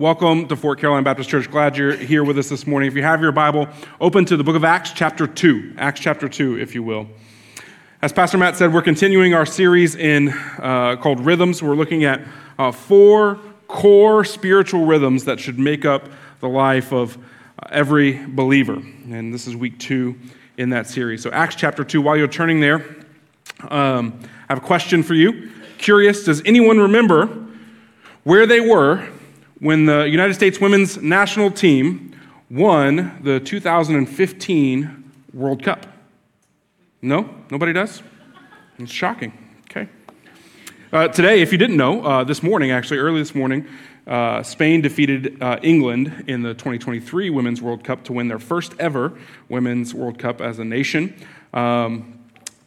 Welcome to Fort Caroline Baptist Church. Glad you're here with us this morning. If you have your Bible, open to the book of Acts, chapter 2. Acts, chapter 2, if you will. As Pastor Matt said, we're continuing our series in uh, called Rhythms. We're looking at uh, four core spiritual rhythms that should make up the life of uh, every believer. And this is week two in that series. So, Acts chapter 2, while you're turning there, um, I have a question for you. Curious, does anyone remember where they were when the United States women's national team won the 2015 World Cup? No? Nobody does? It's shocking. Okay. Uh, today, if you didn't know, uh, this morning, actually, early this morning, uh, Spain defeated uh, England in the 2023 Women's World Cup to win their first ever Women's World Cup as a nation. Um,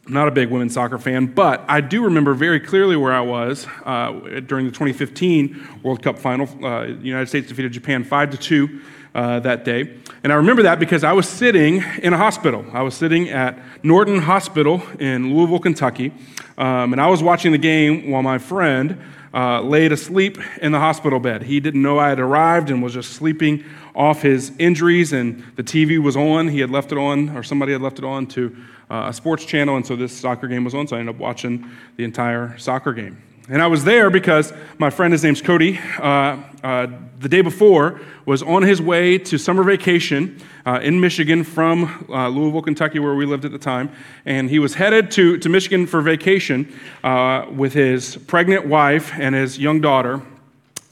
I'm not a big women's soccer fan, but I do remember very clearly where I was uh, during the 2015 World Cup final. Uh, the United States defeated Japan 5 to 2 uh, that day. And I remember that because I was sitting in a hospital. I was sitting at Norton Hospital in Louisville, Kentucky, um, and I was watching the game while my friend uh, laid asleep in the hospital bed. He didn't know I had arrived and was just sleeping off his injuries, and the TV was on. He had left it on, or somebody had left it on to uh, a sports channel, and so this soccer game was on, so I ended up watching the entire soccer game. And I was there because my friend, his name's Cody, uh, uh, the day before was on his way to summer vacation uh, in Michigan from uh, Louisville, Kentucky, where we lived at the time. And he was headed to, to Michigan for vacation uh, with his pregnant wife and his young daughter.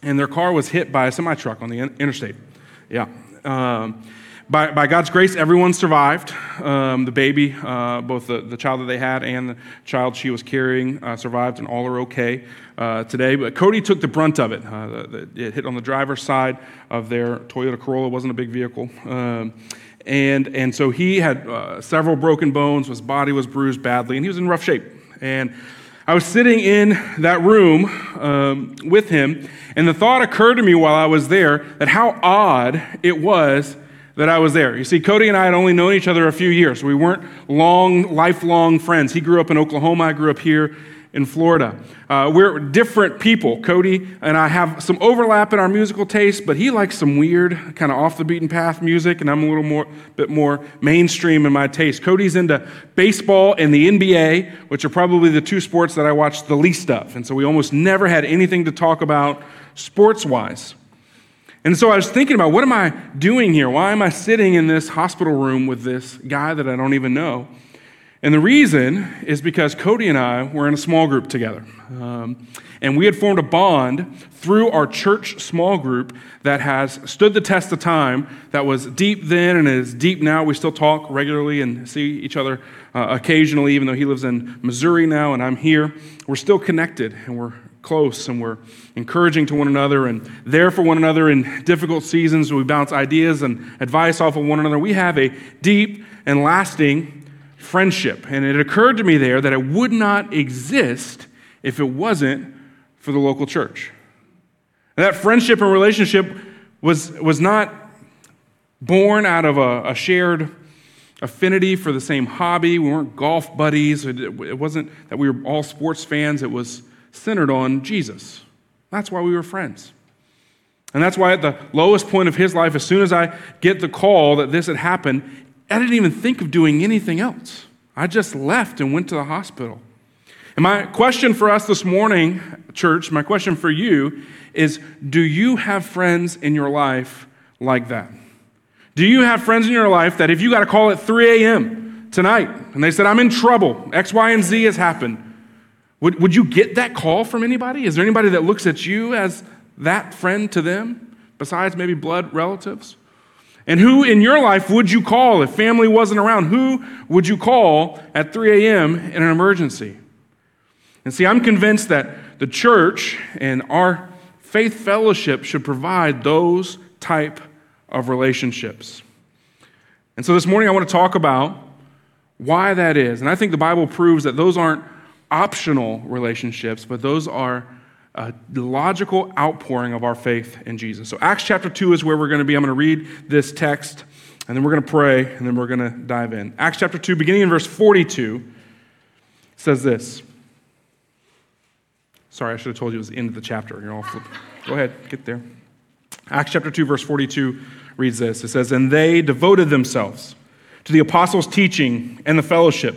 And their car was hit by a semi truck on the interstate. Yeah. Um, by, by God's grace, everyone survived. Um, the baby, uh, both the, the child that they had and the child she was carrying, uh, survived, and all are okay uh, today. But Cody took the brunt of it. Uh, the, the, it hit on the driver's side of their Toyota Corolla, wasn't a big vehicle. Um, and, and so he had uh, several broken bones, his body was bruised badly, and he was in rough shape. And I was sitting in that room um, with him, and the thought occurred to me while I was there that how odd it was that I was there. You see, Cody and I had only known each other a few years. We weren't long, lifelong friends. He grew up in Oklahoma, I grew up here in Florida. Uh, we're different people. Cody and I have some overlap in our musical taste, but he likes some weird, kind of off the beaten path music, and I'm a little more, bit more mainstream in my taste. Cody's into baseball and the NBA, which are probably the two sports that I watch the least of, and so we almost never had anything to talk about sports wise. And so I was thinking about what am I doing here? Why am I sitting in this hospital room with this guy that I don't even know? And the reason is because Cody and I were in a small group together. Um, and we had formed a bond through our church small group that has stood the test of time, that was deep then and is deep now. We still talk regularly and see each other uh, occasionally, even though he lives in Missouri now and I'm here. We're still connected and we're close and we're encouraging to one another and there for one another in difficult seasons. We bounce ideas and advice off of one another. We have a deep and lasting friendship. And it occurred to me there that it would not exist if it wasn't for the local church. And that friendship and relationship was, was not born out of a, a shared affinity for the same hobby. We weren't golf buddies. It, it wasn't that we were all sports fans. It was centered on Jesus. That's why we were friends. And that's why, at the lowest point of his life, as soon as I get the call that this had happened, I didn't even think of doing anything else. I just left and went to the hospital. And my question for us this morning, church, my question for you is do you have friends in your life like that? Do you have friends in your life that if you got a call at 3 a.m. tonight and they said, I'm in trouble, X, Y, and Z has happened, would, would you get that call from anybody? Is there anybody that looks at you as that friend to them, besides maybe blood relatives? And who in your life would you call if family wasn't around? Who would you call at 3 a.m. in an emergency? And see, I'm convinced that the church and our faith fellowship should provide those type of relationships. And so this morning I want to talk about why that is. And I think the Bible proves that those aren't optional relationships, but those are uh, a logical outpouring of our faith in Jesus. So, Acts chapter 2 is where we're going to be. I'm going to read this text, and then we're going to pray, and then we're going to dive in. Acts chapter 2, beginning in verse 42, says this. Sorry, I should have told you it was the end of the chapter. You're all flip. Go ahead, get there. Acts chapter 2, verse 42 reads this It says, And they devoted themselves to the apostles' teaching and the fellowship,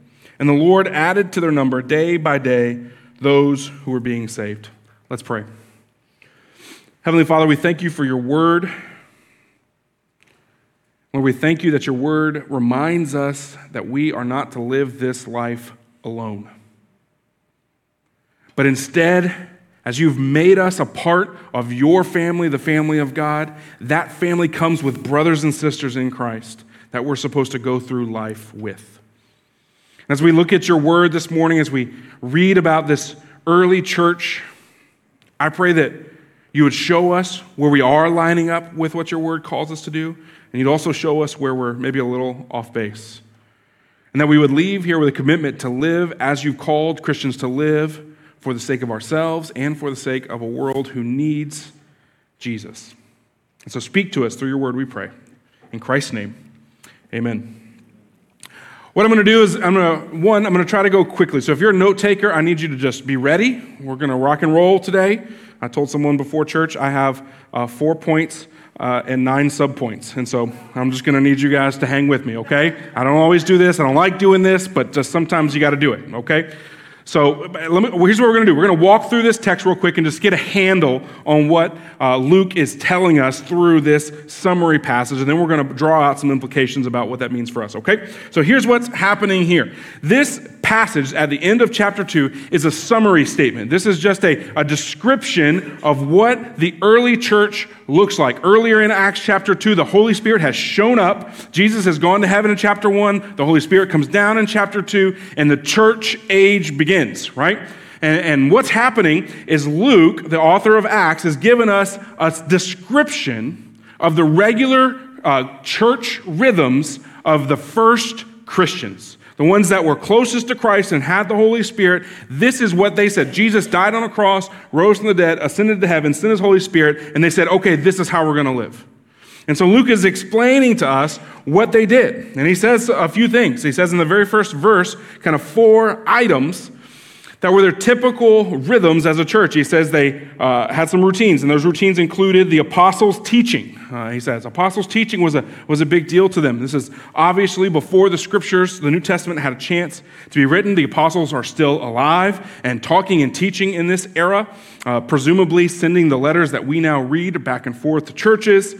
And the Lord added to their number day by day those who were being saved. Let's pray. Heavenly Father, we thank you for your word. Lord, we thank you that your word reminds us that we are not to live this life alone. But instead, as you've made us a part of your family, the family of God, that family comes with brothers and sisters in Christ that we're supposed to go through life with. As we look at your word this morning, as we read about this early church, I pray that you would show us where we are lining up with what your word calls us to do, and you'd also show us where we're maybe a little off base. And that we would leave here with a commitment to live as you've called Christians to live for the sake of ourselves and for the sake of a world who needs Jesus. And so speak to us through your word, we pray. In Christ's name, amen. What I'm going to do is, I'm going to, one, I'm going to try to go quickly. So if you're a note taker, I need you to just be ready. We're going to rock and roll today. I told someone before church I have uh, four points uh, and nine subpoints. And so I'm just going to need you guys to hang with me, okay? I don't always do this. I don't like doing this, but just sometimes you got to do it, okay? So me, here's what we're going to do. We're going to walk through this text real quick and just get a handle on what uh, Luke is telling us through this summary passage, and then we're going to draw out some implications about what that means for us, okay? So here's what's happening here. This passage at the end of chapter 2 is a summary statement. This is just a, a description of what the early church looks like. Earlier in Acts chapter 2, the Holy Spirit has shown up. Jesus has gone to heaven in chapter 1. The Holy Spirit comes down in chapter 2, and the church age begins, right? And, and, what's happening is Luke, the author of Acts, has given us a description of the regular uh, church rhythms of the first Christians the ones that were closest to Christ and had the Holy Spirit, this is what they said. Jesus died on a cross, rose from the dead, ascended to heaven, sent his Holy Spirit, and they said, okay, this is how we're going to live. And so Luke is explaining to us what they did. And he says a few things. He says in the very first verse, kind of four items that were their typical rhythms as a church. He says they uh, had some routines, and those routines included the apostles' teaching. Uh, he says apostles' teaching was a, was a big deal to them. This is obviously before the scriptures, the New Testament had a chance to be written. The apostles are still alive and talking and teaching in this era, uh, presumably sending the letters that we now read back and forth to churches.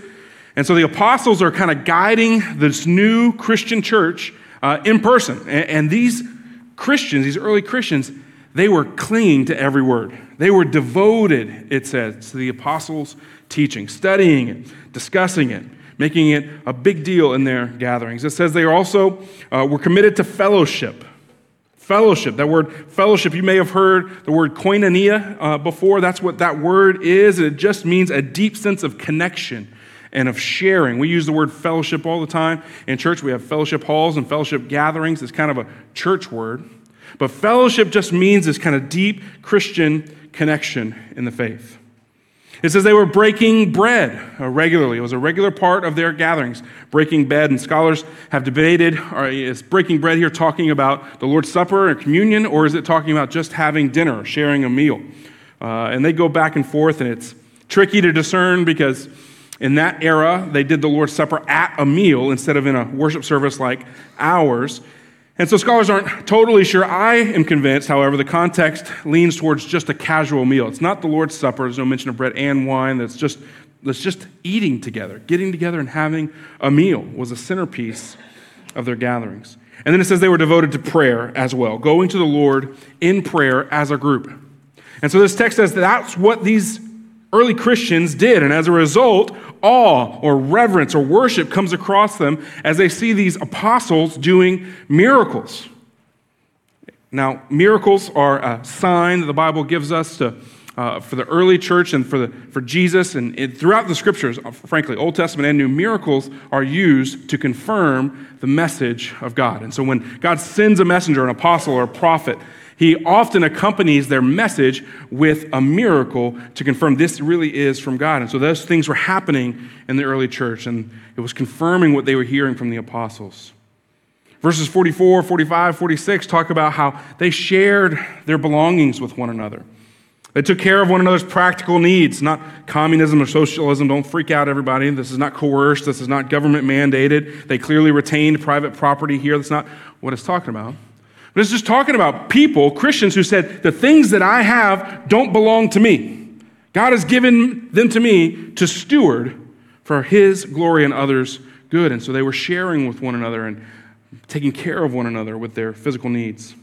And so the apostles are kind of guiding this new Christian church uh, in person. And, and these Christians, these early Christians, they were clinging to every word. They were devoted, it says, to the apostles' teaching, studying it, discussing it, making it a big deal in their gatherings. It says they also uh, were committed to fellowship. Fellowship, that word fellowship, you may have heard the word koinonia uh, before. That's what that word is. It just means a deep sense of connection and of sharing. We use the word fellowship all the time in church. We have fellowship halls and fellowship gatherings. It's kind of a church word. But fellowship just means this kind of deep Christian connection in the faith. It says they were breaking bread uh, regularly. It was a regular part of their gatherings, breaking bread. And scholars have debated is breaking bread here talking about the Lord's Supper and communion, or is it talking about just having dinner, sharing a meal? Uh, and they go back and forth, and it's tricky to discern because in that era, they did the Lord's Supper at a meal instead of in a worship service like ours. And so scholars aren't totally sure. I am convinced, however, the context leans towards just a casual meal. It's not the Lord's Supper, there's no mention of bread and wine. That's just, that's just eating together. Getting together and having a meal was a centerpiece of their gatherings. And then it says they were devoted to prayer as well, going to the Lord in prayer as a group. And so this text says that that's what these early Christians did. And as a result, awe or reverence or worship comes across them as they see these apostles doing miracles. Now, miracles are a sign that the Bible gives us to uh, for the early church and for, the, for Jesus and it, throughout the scriptures, uh, frankly, Old Testament and New, miracles are used to confirm the message of God. And so when God sends a messenger, an apostle, or a prophet, he often accompanies their message with a miracle to confirm this really is from God. And so those things were happening in the early church, and it was confirming what they were hearing from the apostles. Verses 44, 45, 46 talk about how they shared their belongings with one another. They took care of one another's practical needs, not communism or socialism. Don't freak out, everybody. This is not coerced. This is not government mandated. They clearly retained private property here. That's not what it's talking about. But it's just talking about people, Christians, who said, The things that I have don't belong to me. God has given them to me to steward for His glory and others' good. And so they were sharing with one another and taking care of one another with their physical needs.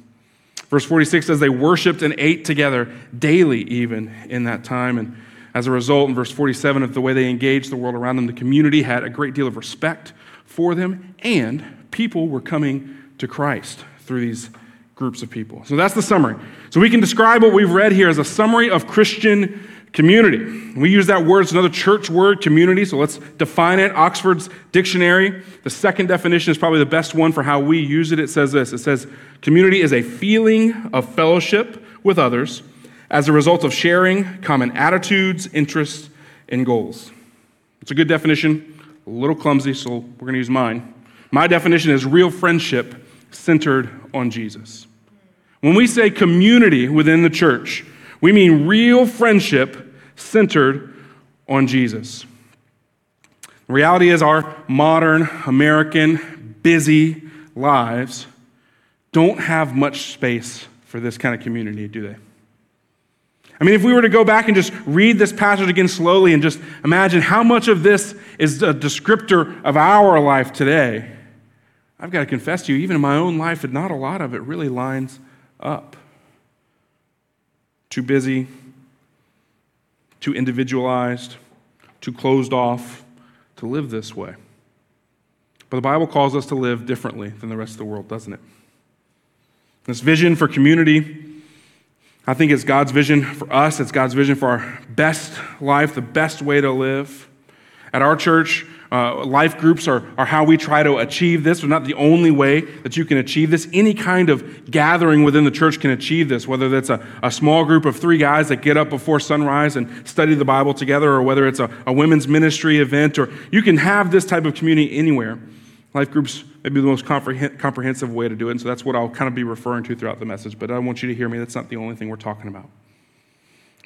Verse 46 says they worshiped and ate together daily, even in that time. And as a result, in verse 47, of the way they engaged the world around them, the community had a great deal of respect for them, and people were coming to Christ through these groups of people. So that's the summary. So we can describe what we've read here as a summary of Christian community. We use that word, it's another church word, community, so let's define it. Oxford's dictionary, the second definition is probably the best one for how we use it. It says this it says, community is a feeling of fellowship with others as a result of sharing common attitudes, interests, and goals. It's a good definition, a little clumsy, so we're going to use mine. My definition is real friendship centered on Jesus. When we say community within the church, we mean real friendship centered on Jesus. The reality is, our modern American busy lives don't have much space for this kind of community, do they? I mean, if we were to go back and just read this passage again slowly and just imagine how much of this is a descriptor of our life today, I've got to confess to you, even in my own life, not a lot of it really lines up too busy, too individualized, too closed off to live this way. But the Bible calls us to live differently than the rest of the world, doesn't it? This vision for community, I think it's God's vision for us. It's God's vision for our best life, the best way to live. At our church, uh, life groups are, are how we try to achieve this. They're not the only way that you can achieve this. Any kind of gathering within the church can achieve this, whether that's a, a small group of three guys that get up before sunrise and study the Bible together, or whether it's a, a women's ministry event, or you can have this type of community anywhere. Life groups may be the most comprehensive way to do it, and so that's what I'll kind of be referring to throughout the message. But I want you to hear me, that's not the only thing we're talking about.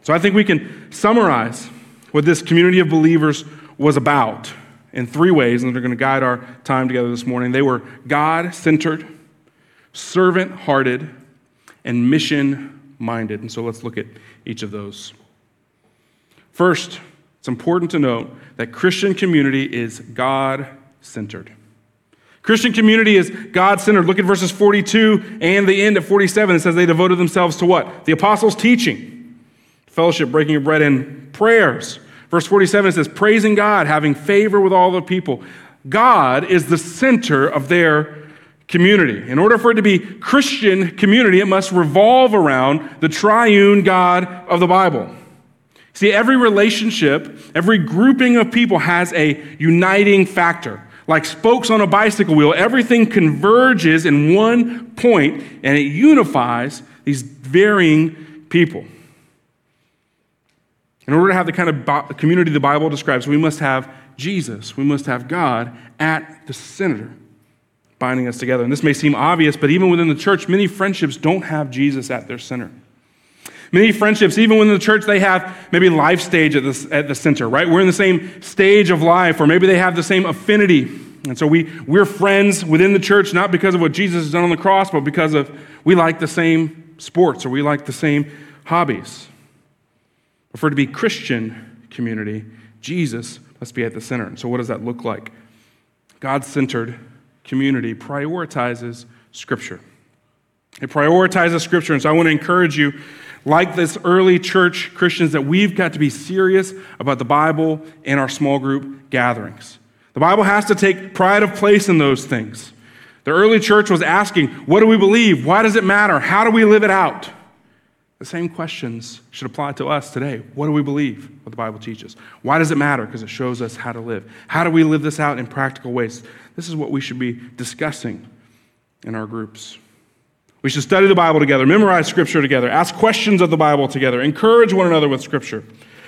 So I think we can summarize what this community of believers was about in three ways, and they're going to guide our time together this morning. They were God centered, servant hearted, and mission minded. And so let's look at each of those. First, it's important to note that Christian community is God centered. Christian community is God centered. Look at verses 42 and the end of 47. It says they devoted themselves to what? The apostles' teaching, fellowship, breaking of bread, and prayers. Verse 47 it says, praising God, having favor with all the people. God is the center of their community. In order for it to be Christian community, it must revolve around the triune God of the Bible. See, every relationship, every grouping of people has a uniting factor. Like spokes on a bicycle wheel, everything converges in one point and it unifies these varying people. In order to have the kind of community the Bible describes, we must have Jesus. We must have God at the center, binding us together. And this may seem obvious, but even within the church, many friendships don't have Jesus at their center. Many friendships, even within the church, they have maybe life stage at the, at the center, right? We're in the same stage of life, or maybe they have the same affinity. And so we, we're friends within the church, not because of what Jesus has done on the cross, but because of we like the same sports or we like the same hobbies. But for it to be Christian community, Jesus must be at the center. And so, what does that look like? God centered community prioritizes Scripture. It prioritizes Scripture. And so, I want to encourage you, like this early church Christians, that we've got to be serious about the Bible in our small group gatherings. The Bible has to take pride of place in those things. The early church was asking, What do we believe? Why does it matter? How do we live it out? The same questions should apply to us today. What do we believe? What the Bible teaches. Why does it matter? Because it shows us how to live. How do we live this out in practical ways? This is what we should be discussing in our groups. We should study the Bible together, memorize Scripture together, ask questions of the Bible together, encourage one another with Scripture.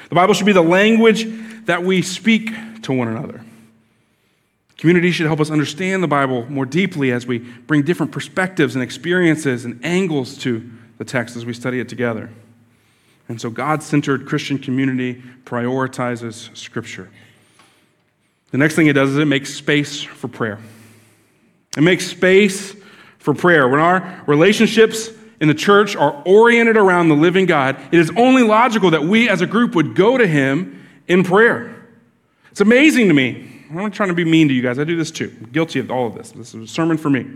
The Bible should be the language that we speak to one another. Community should help us understand the Bible more deeply as we bring different perspectives and experiences and angles to the text as we study it together. And so, God centered Christian community prioritizes Scripture. The next thing it does is it makes space for prayer. It makes space for prayer. When our relationships in the church are oriented around the living God, it is only logical that we as a group would go to Him in prayer. It's amazing to me I'm not trying to be mean to you guys. I do this too. I'm guilty of all of this. This is a sermon for me.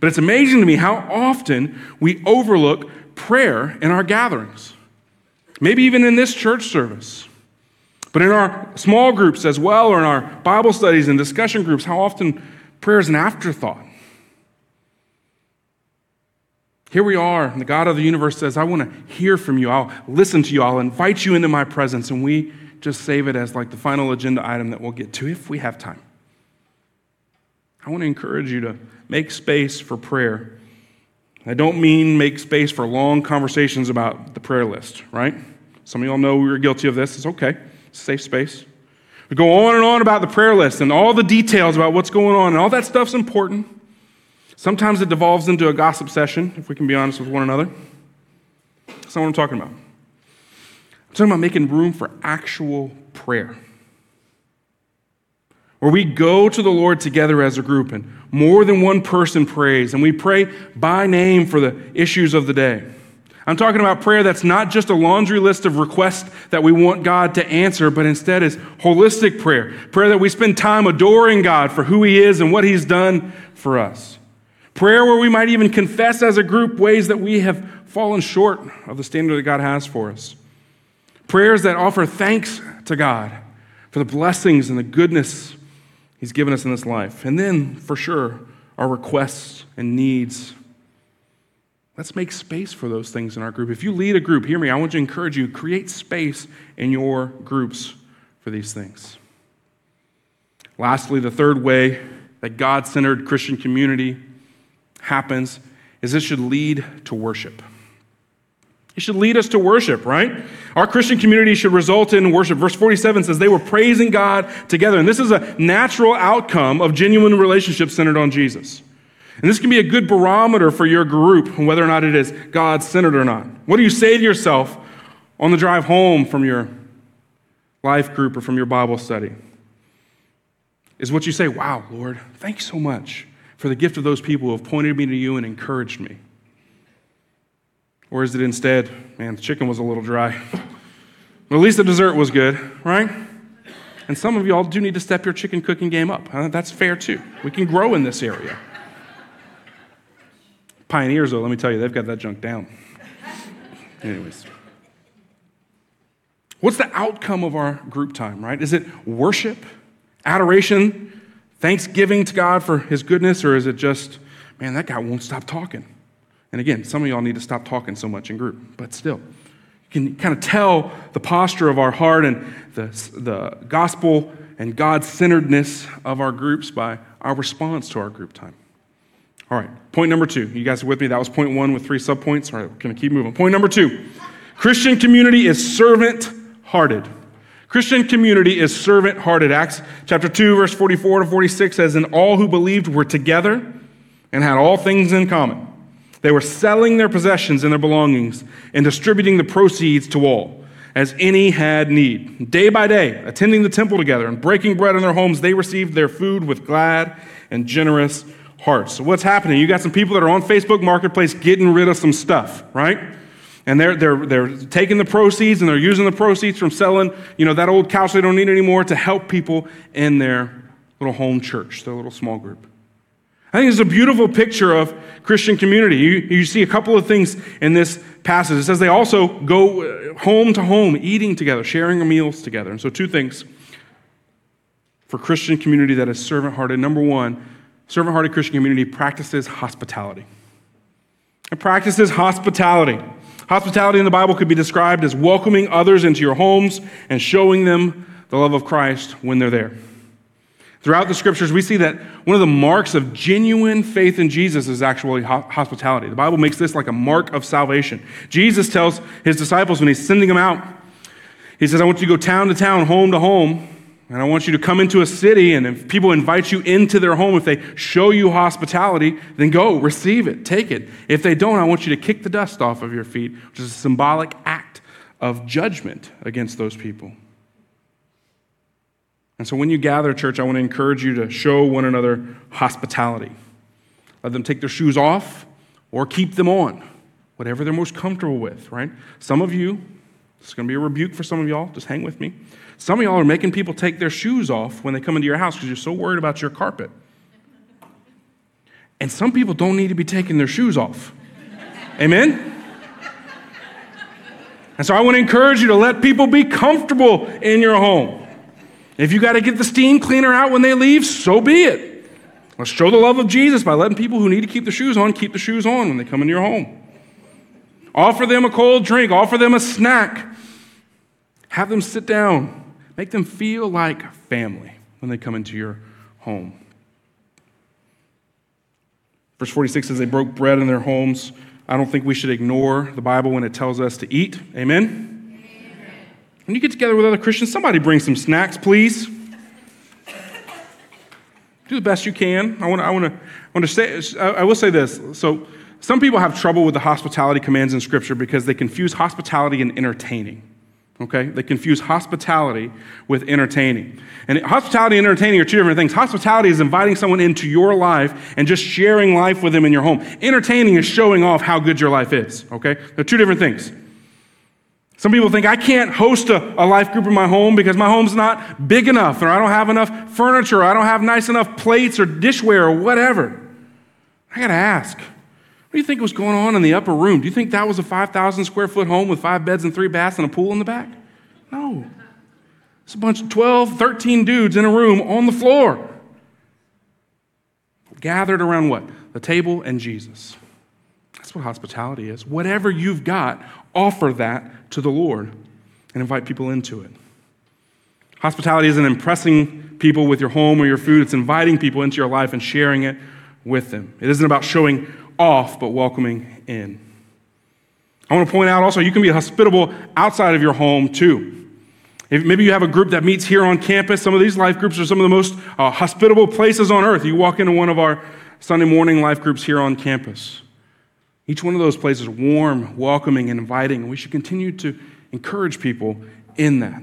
But it's amazing to me how often we overlook prayer in our gatherings. Maybe even in this church service. But in our small groups as well, or in our Bible studies and discussion groups, how often prayer is an afterthought. Here we are, and the God of the universe says, I want to hear from you. I'll listen to you. I'll invite you into my presence. And we just save it as like the final agenda item that we'll get to if we have time. I want to encourage you to make space for prayer. I don't mean make space for long conversations about the prayer list, right? Some of y'all know we were guilty of this. It's okay, it's safe space. We go on and on about the prayer list and all the details about what's going on, and all that stuff's important. Sometimes it devolves into a gossip session, if we can be honest with one another. That's not what I'm talking about. I'm talking about making room for actual prayer. Where we go to the Lord together as a group and more than one person prays and we pray by name for the issues of the day. I'm talking about prayer that's not just a laundry list of requests that we want God to answer, but instead is holistic prayer. Prayer that we spend time adoring God for who He is and what He's done for us. Prayer where we might even confess as a group ways that we have fallen short of the standard that God has for us. Prayers that offer thanks to God for the blessings and the goodness He's given us in this life. And then, for sure, our requests and needs. Let's make space for those things in our group. If you lead a group, hear me, I want to encourage you create space in your groups for these things. Lastly, the third way that God centered Christian community happens is this should lead to worship. It should lead us to worship, right? Our Christian community should result in worship. Verse 47 says they were praising God together. And this is a natural outcome of genuine relationships centered on Jesus. And this can be a good barometer for your group, whether or not it is God centered or not. What do you say to yourself on the drive home from your life group or from your Bible study? Is what you say, Wow, Lord, thanks so much for the gift of those people who have pointed me to you and encouraged me. Or is it instead, man, the chicken was a little dry? But at least the dessert was good, right? And some of y'all do need to step your chicken cooking game up. Huh? That's fair too. We can grow in this area. Pioneers, though, let me tell you, they've got that junk down. Anyways. What's the outcome of our group time, right? Is it worship, adoration, thanksgiving to God for his goodness, or is it just, man, that guy won't stop talking? And again, some of y'all need to stop talking so much in group, but still, you can kind of tell the posture of our heart and the, the gospel and God centeredness of our groups by our response to our group time. All right, point number two. You guys are with me? That was point one with three subpoints. All right, we're going to keep moving. Point number two Christian community is servant hearted. Christian community is servant hearted. Acts chapter 2, verse 44 to 46 says, And all who believed were together and had all things in common. They were selling their possessions and their belongings and distributing the proceeds to all, as any had need. Day by day, attending the temple together and breaking bread in their homes, they received their food with glad and generous hearts. So, what's happening? You got some people that are on Facebook Marketplace getting rid of some stuff, right? And they're, they're, they're taking the proceeds and they're using the proceeds from selling, you know, that old couch they don't need anymore to help people in their little home church, their little small group. I think it's a beautiful picture of Christian community. You, you see a couple of things in this passage. It says they also go uh, home to home, eating together, sharing meals together. And so, two things for Christian community that is servant hearted. Number one, servant hearted Christian community practices hospitality. It practices hospitality. Hospitality in the Bible could be described as welcoming others into your homes and showing them the love of Christ when they're there. Throughout the scriptures, we see that one of the marks of genuine faith in Jesus is actually hospitality. The Bible makes this like a mark of salvation. Jesus tells his disciples when he's sending them out, he says, I want you to go town to town, home to home, and I want you to come into a city, and if people invite you into their home, if they show you hospitality, then go, receive it, take it. If they don't, I want you to kick the dust off of your feet, which is a symbolic act of judgment against those people. And so when you gather, church, I want to encourage you to show one another hospitality. Let them take their shoes off or keep them on, whatever they're most comfortable with, right? Some of you, it's going to be a rebuke for some of y'all, just hang with me. Some of y'all are making people take their shoes off when they come into your house because you're so worried about your carpet. And some people don't need to be taking their shoes off. Amen? And so I want to encourage you to let people be comfortable in your home. If you got to get the steam cleaner out when they leave, so be it. Let's show the love of Jesus by letting people who need to keep the shoes on keep the shoes on when they come into your home. Offer them a cold drink, offer them a snack. Have them sit down. Make them feel like family when they come into your home. Verse 46 says they broke bread in their homes. I don't think we should ignore the Bible when it tells us to eat. Amen? Amen. When you get together with other Christians, somebody bring some snacks, please. Do the best you can. I want to, I want to, I want to say, I will say this. So, some people have trouble with the hospitality commands in Scripture because they confuse hospitality and entertaining. Okay? They confuse hospitality with entertaining. And hospitality and entertaining are two different things. Hospitality is inviting someone into your life and just sharing life with them in your home. Entertaining is showing off how good your life is. Okay? They're two different things. Some people think I can't host a, a life group in my home because my home's not big enough, or I don't have enough furniture, or I don't have nice enough plates or dishware or whatever. I got to ask what do you think was going on in the upper room? Do you think that was a 5,000 square foot home with five beds and three baths and a pool in the back? No. It's a bunch of 12, 13 dudes in a room on the floor, gathered around what? The table and Jesus. That's what hospitality is. Whatever you've got, offer that to the Lord and invite people into it. Hospitality isn't impressing people with your home or your food, it's inviting people into your life and sharing it with them. It isn't about showing off, but welcoming in. I want to point out also, you can be hospitable outside of your home too. If maybe you have a group that meets here on campus, some of these life groups are some of the most uh, hospitable places on earth. You walk into one of our Sunday morning life groups here on campus. Each one of those places warm, welcoming, and inviting, and we should continue to encourage people in that.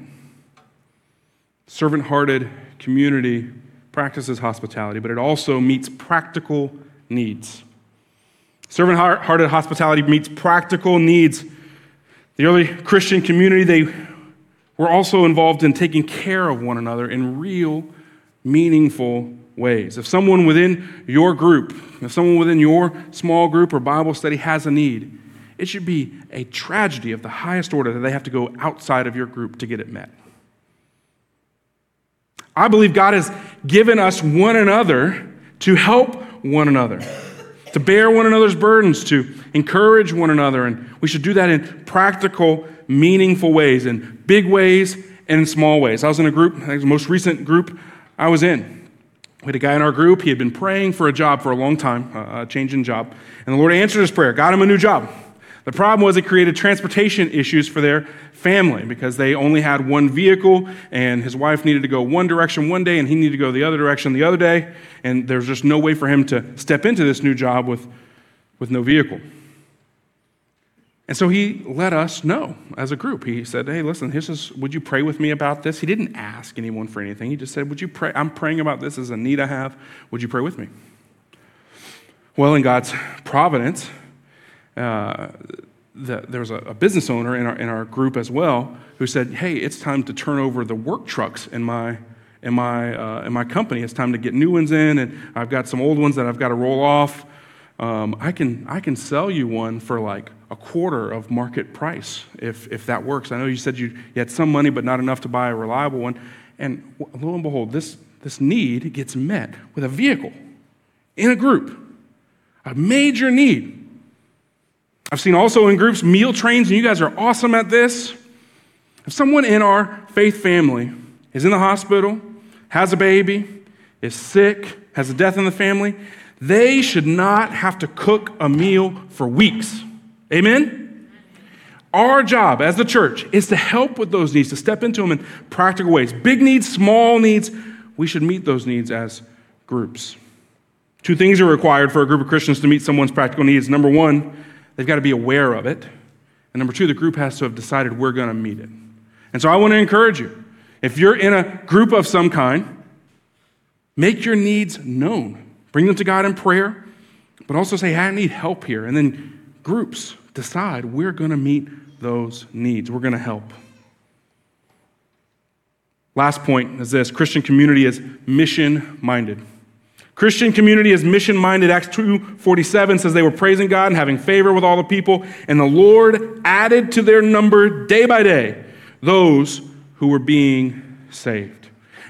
Servant hearted community practices hospitality, but it also meets practical needs. Servant hearted hospitality meets practical needs. The early Christian community, they were also involved in taking care of one another in real, meaningful ways. If someone within your group, if someone within your small group or Bible study has a need, it should be a tragedy of the highest order that they have to go outside of your group to get it met. I believe God has given us one another to help one another to bear one another's burdens, to encourage one another. And we should do that in practical, meaningful ways, in big ways and in small ways. I was in a group, the most recent group I was in. We had a guy in our group, he had been praying for a job for a long time, uh, a change in job. And the Lord answered his prayer, got him a new job. The problem was it created transportation issues for their family because they only had one vehicle and his wife needed to go one direction one day and he needed to go the other direction the other day. And there's just no way for him to step into this new job with, with no vehicle. And so he let us know as a group. He said, Hey, listen, this is, would you pray with me about this? He didn't ask anyone for anything. He just said, Would you pray? I'm praying about this as a need I have. Would you pray with me? Well, in God's providence, uh, the, there was a, a, business owner in our, in our group as well who said, Hey, it's time to turn over the work trucks in my, in, my, uh, in my company. It's time to get new ones in, and I've got some old ones that I've got to roll off. Um, I, can, I can sell you one for like a quarter of market price if, if that works. I know you said you, you had some money, but not enough to buy a reliable one. And lo and behold, this, this need gets met with a vehicle in a group, a major need. I've seen also in groups meal trains, and you guys are awesome at this. If someone in our faith family is in the hospital, has a baby, is sick, has a death in the family, they should not have to cook a meal for weeks. Amen? Our job as the church is to help with those needs, to step into them in practical ways. Big needs, small needs, we should meet those needs as groups. Two things are required for a group of Christians to meet someone's practical needs. Number one, they've got to be aware of it. And number two, the group has to have decided we're going to meet it. And so I want to encourage you if you're in a group of some kind, make your needs known. Bring them to God in prayer, but also say, I need help here. And then groups decide we're going to meet those needs, we're going to help. Last point is this Christian community is mission minded. Christian community is mission minded. Acts 2:47 says they were praising God and having favor with all the people, and the Lord added to their number day by day those who were being saved.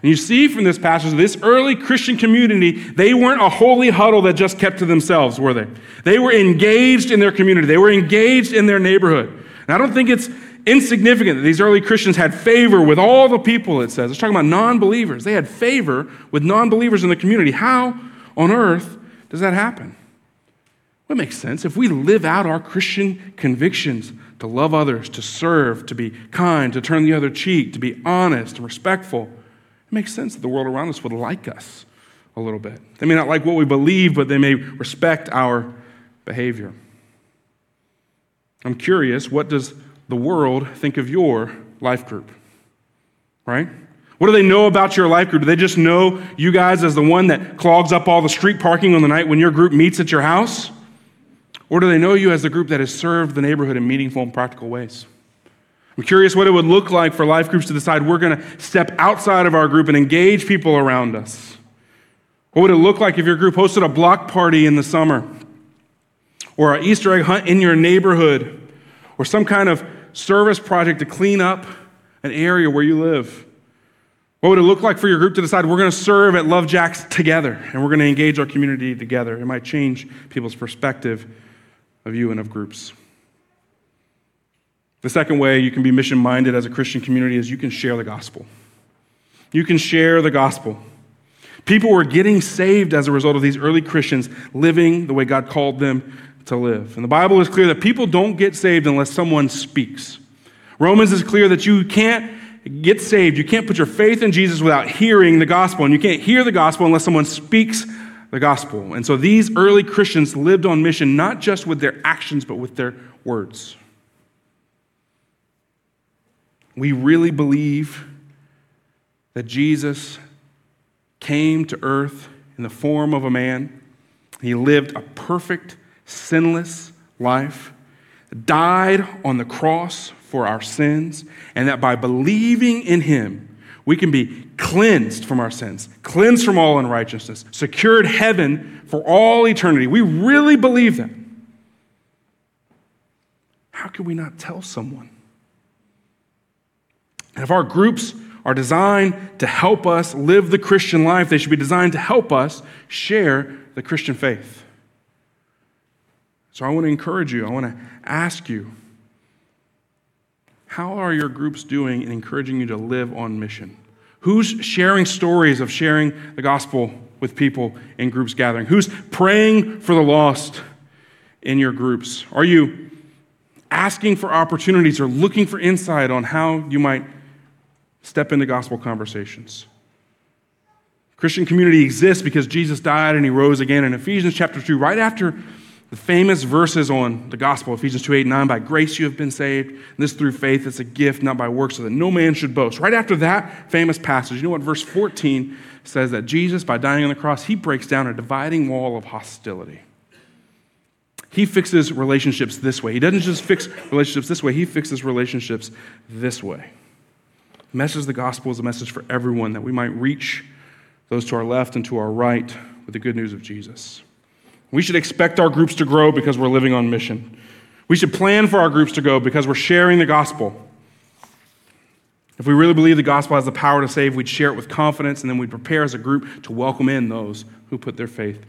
And you see from this passage, this early Christian community, they weren't a holy huddle that just kept to themselves, were they? They were engaged in their community, they were engaged in their neighborhood. And I don't think it's insignificant that these early Christians had favor with all the people, it says. It's talking about non believers. They had favor with non believers in the community. How on earth does that happen? Well, it makes sense. If we live out our Christian convictions to love others, to serve, to be kind, to turn the other cheek, to be honest and respectful, it makes sense that the world around us would like us a little bit. They may not like what we believe, but they may respect our behavior. I'm curious, what does the world think of your life group? Right? What do they know about your life group? Do they just know you guys as the one that clogs up all the street parking on the night when your group meets at your house? Or do they know you as the group that has served the neighborhood in meaningful and practical ways? I'm curious what it would look like for life groups to decide we're going to step outside of our group and engage people around us. What would it look like if your group hosted a block party in the summer? Or an Easter egg hunt in your neighborhood? Or some kind of service project to clean up an area where you live? What would it look like for your group to decide we're going to serve at Love Jacks together and we're going to engage our community together? It might change people's perspective of you and of groups. The second way you can be mission minded as a Christian community is you can share the gospel. You can share the gospel. People were getting saved as a result of these early Christians living the way God called them to live. And the Bible is clear that people don't get saved unless someone speaks. Romans is clear that you can't get saved, you can't put your faith in Jesus without hearing the gospel. And you can't hear the gospel unless someone speaks the gospel. And so these early Christians lived on mission not just with their actions, but with their words. We really believe that Jesus came to earth in the form of a man. He lived a perfect, sinless life, died on the cross for our sins, and that by believing in him, we can be cleansed from our sins, cleansed from all unrighteousness, secured heaven for all eternity. We really believe that. How can we not tell someone? And if our groups are designed to help us live the Christian life, they should be designed to help us share the Christian faith. So I want to encourage you, I want to ask you how are your groups doing in encouraging you to live on mission? Who's sharing stories of sharing the gospel with people in groups gathering? Who's praying for the lost in your groups? Are you asking for opportunities or looking for insight on how you might step into gospel conversations? Christian community exists because Jesus died and he rose again. In Ephesians chapter 2, right after the famous verses on the gospel, Ephesians 2 8 9, by grace you have been saved, this through faith, it's a gift, not by works, so that no man should boast. Right after that famous passage, you know what verse 14 says? That Jesus, by dying on the cross, he breaks down a dividing wall of hostility. He fixes relationships this way. He doesn't just fix relationships this way, he fixes relationships this way. The message of the gospel is a message for everyone that we might reach those to our left and to our right with the good news of Jesus. We should expect our groups to grow because we're living on mission. We should plan for our groups to go because we're sharing the gospel. If we really believe the gospel has the power to save, we'd share it with confidence and then we'd prepare as a group to welcome in those who put their faith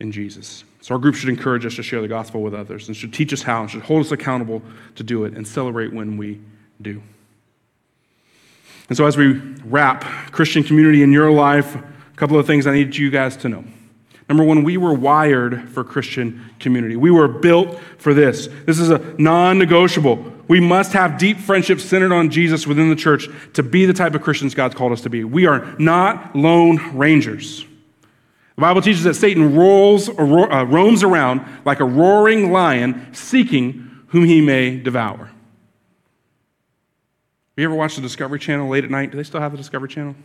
in Jesus. So our group should encourage us to share the gospel with others and should teach us how and should hold us accountable to do it and celebrate when we do. And so as we wrap Christian community in your life, a couple of things I need you guys to know. Number one, we were wired for Christian community. We were built for this. This is a non negotiable. We must have deep friendships centered on Jesus within the church to be the type of Christians God's called us to be. We are not lone rangers. The Bible teaches that Satan rolls, uh, roams around like a roaring lion seeking whom he may devour. You ever watch the Discovery Channel late at night? Do they still have the Discovery Channel?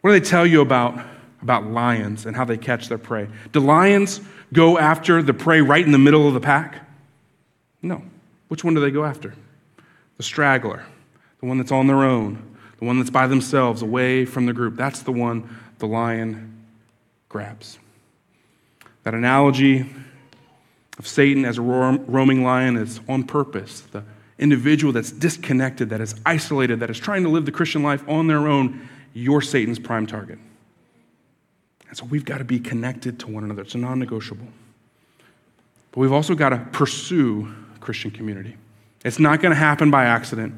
What do they tell you about, about lions and how they catch their prey? Do lions go after the prey right in the middle of the pack? No. Which one do they go after? The straggler, the one that's on their own, the one that's by themselves, away from the group. That's the one the lion grabs. That analogy of Satan as a roaming lion is on purpose. The individual that's disconnected, that is isolated, that is trying to live the Christian life on their own, you're Satan's prime target. And so we've got to be connected to one another. It's a non negotiable. But we've also got to pursue Christian community. It's not going to happen by accident.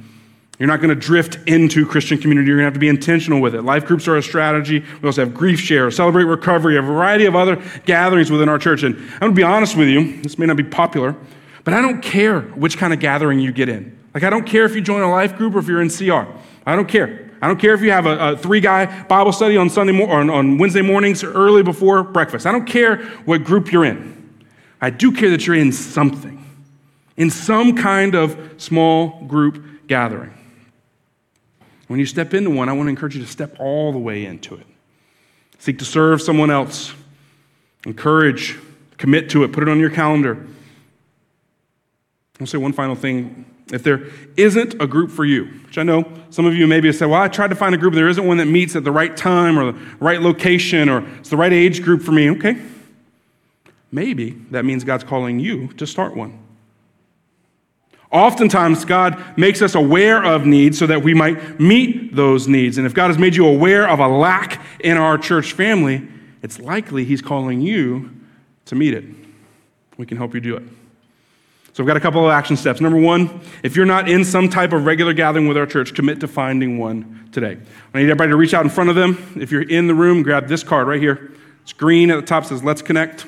You're not going to drift into Christian community. You're going to have to be intentional with it. Life groups are a strategy. We also have grief share, celebrate recovery, a variety of other gatherings within our church. And I'm going to be honest with you, this may not be popular, but I don't care which kind of gathering you get in. Like, I don't care if you join a life group or if you're in CR. I don't care. I don't care if you have a, a three guy Bible study on, Sunday mo- or on, on Wednesday mornings early before breakfast. I don't care what group you're in. I do care that you're in something, in some kind of small group gathering. When you step into one, I want to encourage you to step all the way into it. Seek to serve someone else. Encourage, commit to it, put it on your calendar. I'll say one final thing. If there isn't a group for you, which I know some of you maybe have said, well, I tried to find a group, there isn't one that meets at the right time or the right location or it's the right age group for me. Okay. Maybe that means God's calling you to start one. Oftentimes, God makes us aware of needs so that we might meet those needs. And if God has made you aware of a lack in our church family, it's likely He's calling you to meet it. We can help you do it. So, we've got a couple of action steps. Number one, if you're not in some type of regular gathering with our church, commit to finding one today. I need everybody to reach out in front of them. If you're in the room, grab this card right here. It's green at the top, says Let's Connect.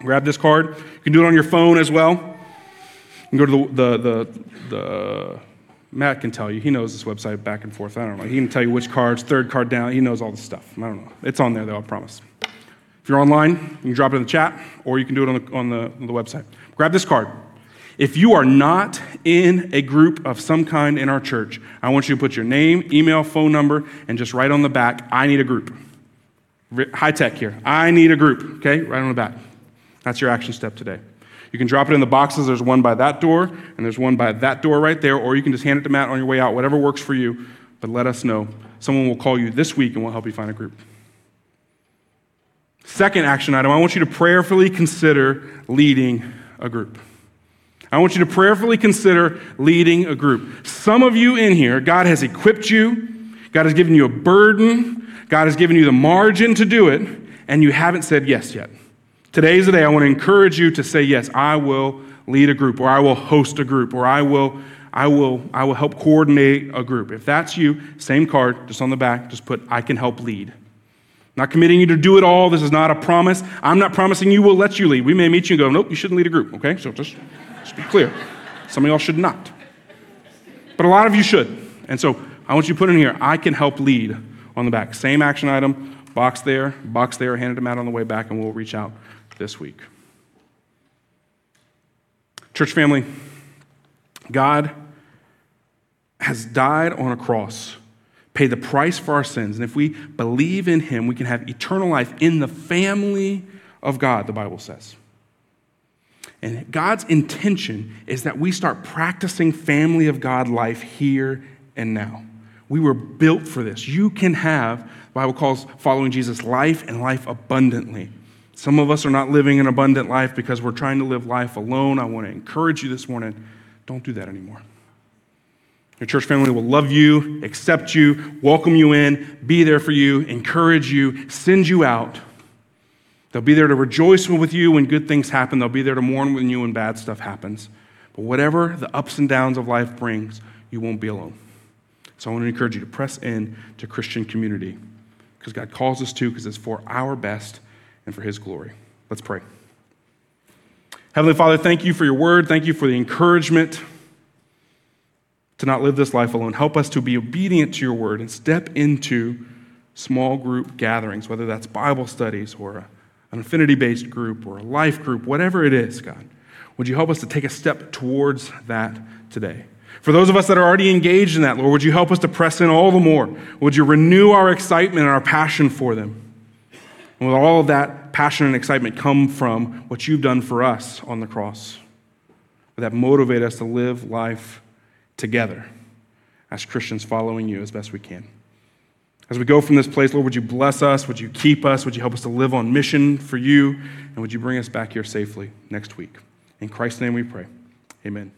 Grab this card. You can do it on your phone as well. You can go to the, the, the, the, Matt can tell you. He knows this website back and forth. I don't know. He can tell you which cards, third card down. He knows all this stuff. I don't know. It's on there, though, I promise. If you're online, you can drop it in the chat, or you can do it on the, on the, on the website. Grab this card. If you are not in a group of some kind in our church, I want you to put your name, email, phone number, and just write on the back, I need a group. High tech here. I need a group, okay? Right on the back. That's your action step today. You can drop it in the boxes. There's one by that door, and there's one by that door right there, or you can just hand it to Matt on your way out, whatever works for you. But let us know. Someone will call you this week and we'll help you find a group. Second action item I want you to prayerfully consider leading a group. I want you to prayerfully consider leading a group. Some of you in here, God has equipped you, God has given you a burden, God has given you the margin to do it, and you haven't said yes yet. Today's the day I want to encourage you to say, Yes, I will lead a group, or I will host a group, or I will. I will, I will help coordinate a group. If that's you, same card, just on the back, just put, I can help lead. Not committing you to do it all. This is not a promise. I'm not promising you will let you lead. We may meet you and go, nope, you shouldn't lead a group, okay? So just, just be clear. Some of y'all should not. But a lot of you should. And so I want you to put in here, I can help lead on the back. Same action item, box there, box there, handed it out on the way back, and we'll reach out this week. Church family, God has died on a cross, paid the price for our sins. And if we believe in him, we can have eternal life in the family of God, the Bible says. And God's intention is that we start practicing family of God life here and now. We were built for this. You can have, the Bible calls following Jesus life and life abundantly. Some of us are not living an abundant life because we're trying to live life alone. I want to encourage you this morning don't do that anymore. Your church family will love you, accept you, welcome you in, be there for you, encourage you, send you out. They'll be there to rejoice with you when good things happen. They'll be there to mourn with you when bad stuff happens. But whatever the ups and downs of life brings, you won't be alone. So I want to encourage you to press in to Christian community because God calls us to because it's for our best and for his glory. Let's pray. Heavenly Father, thank you for your word. Thank you for the encouragement to not live this life alone. Help us to be obedient to your word and step into small group gatherings, whether that's Bible studies or an affinity based group or a life group, whatever it is, God. Would you help us to take a step towards that today? For those of us that are already engaged in that, Lord, would you help us to press in all the more? Would you renew our excitement and our passion for them? And with all of that passion and excitement come from what you've done for us on the cross. Would that motivate us to live life together as Christians following you as best we can? As we go from this place, Lord, would you bless us? Would you keep us? Would you help us to live on mission for you? And would you bring us back here safely next week? In Christ's name we pray. Amen.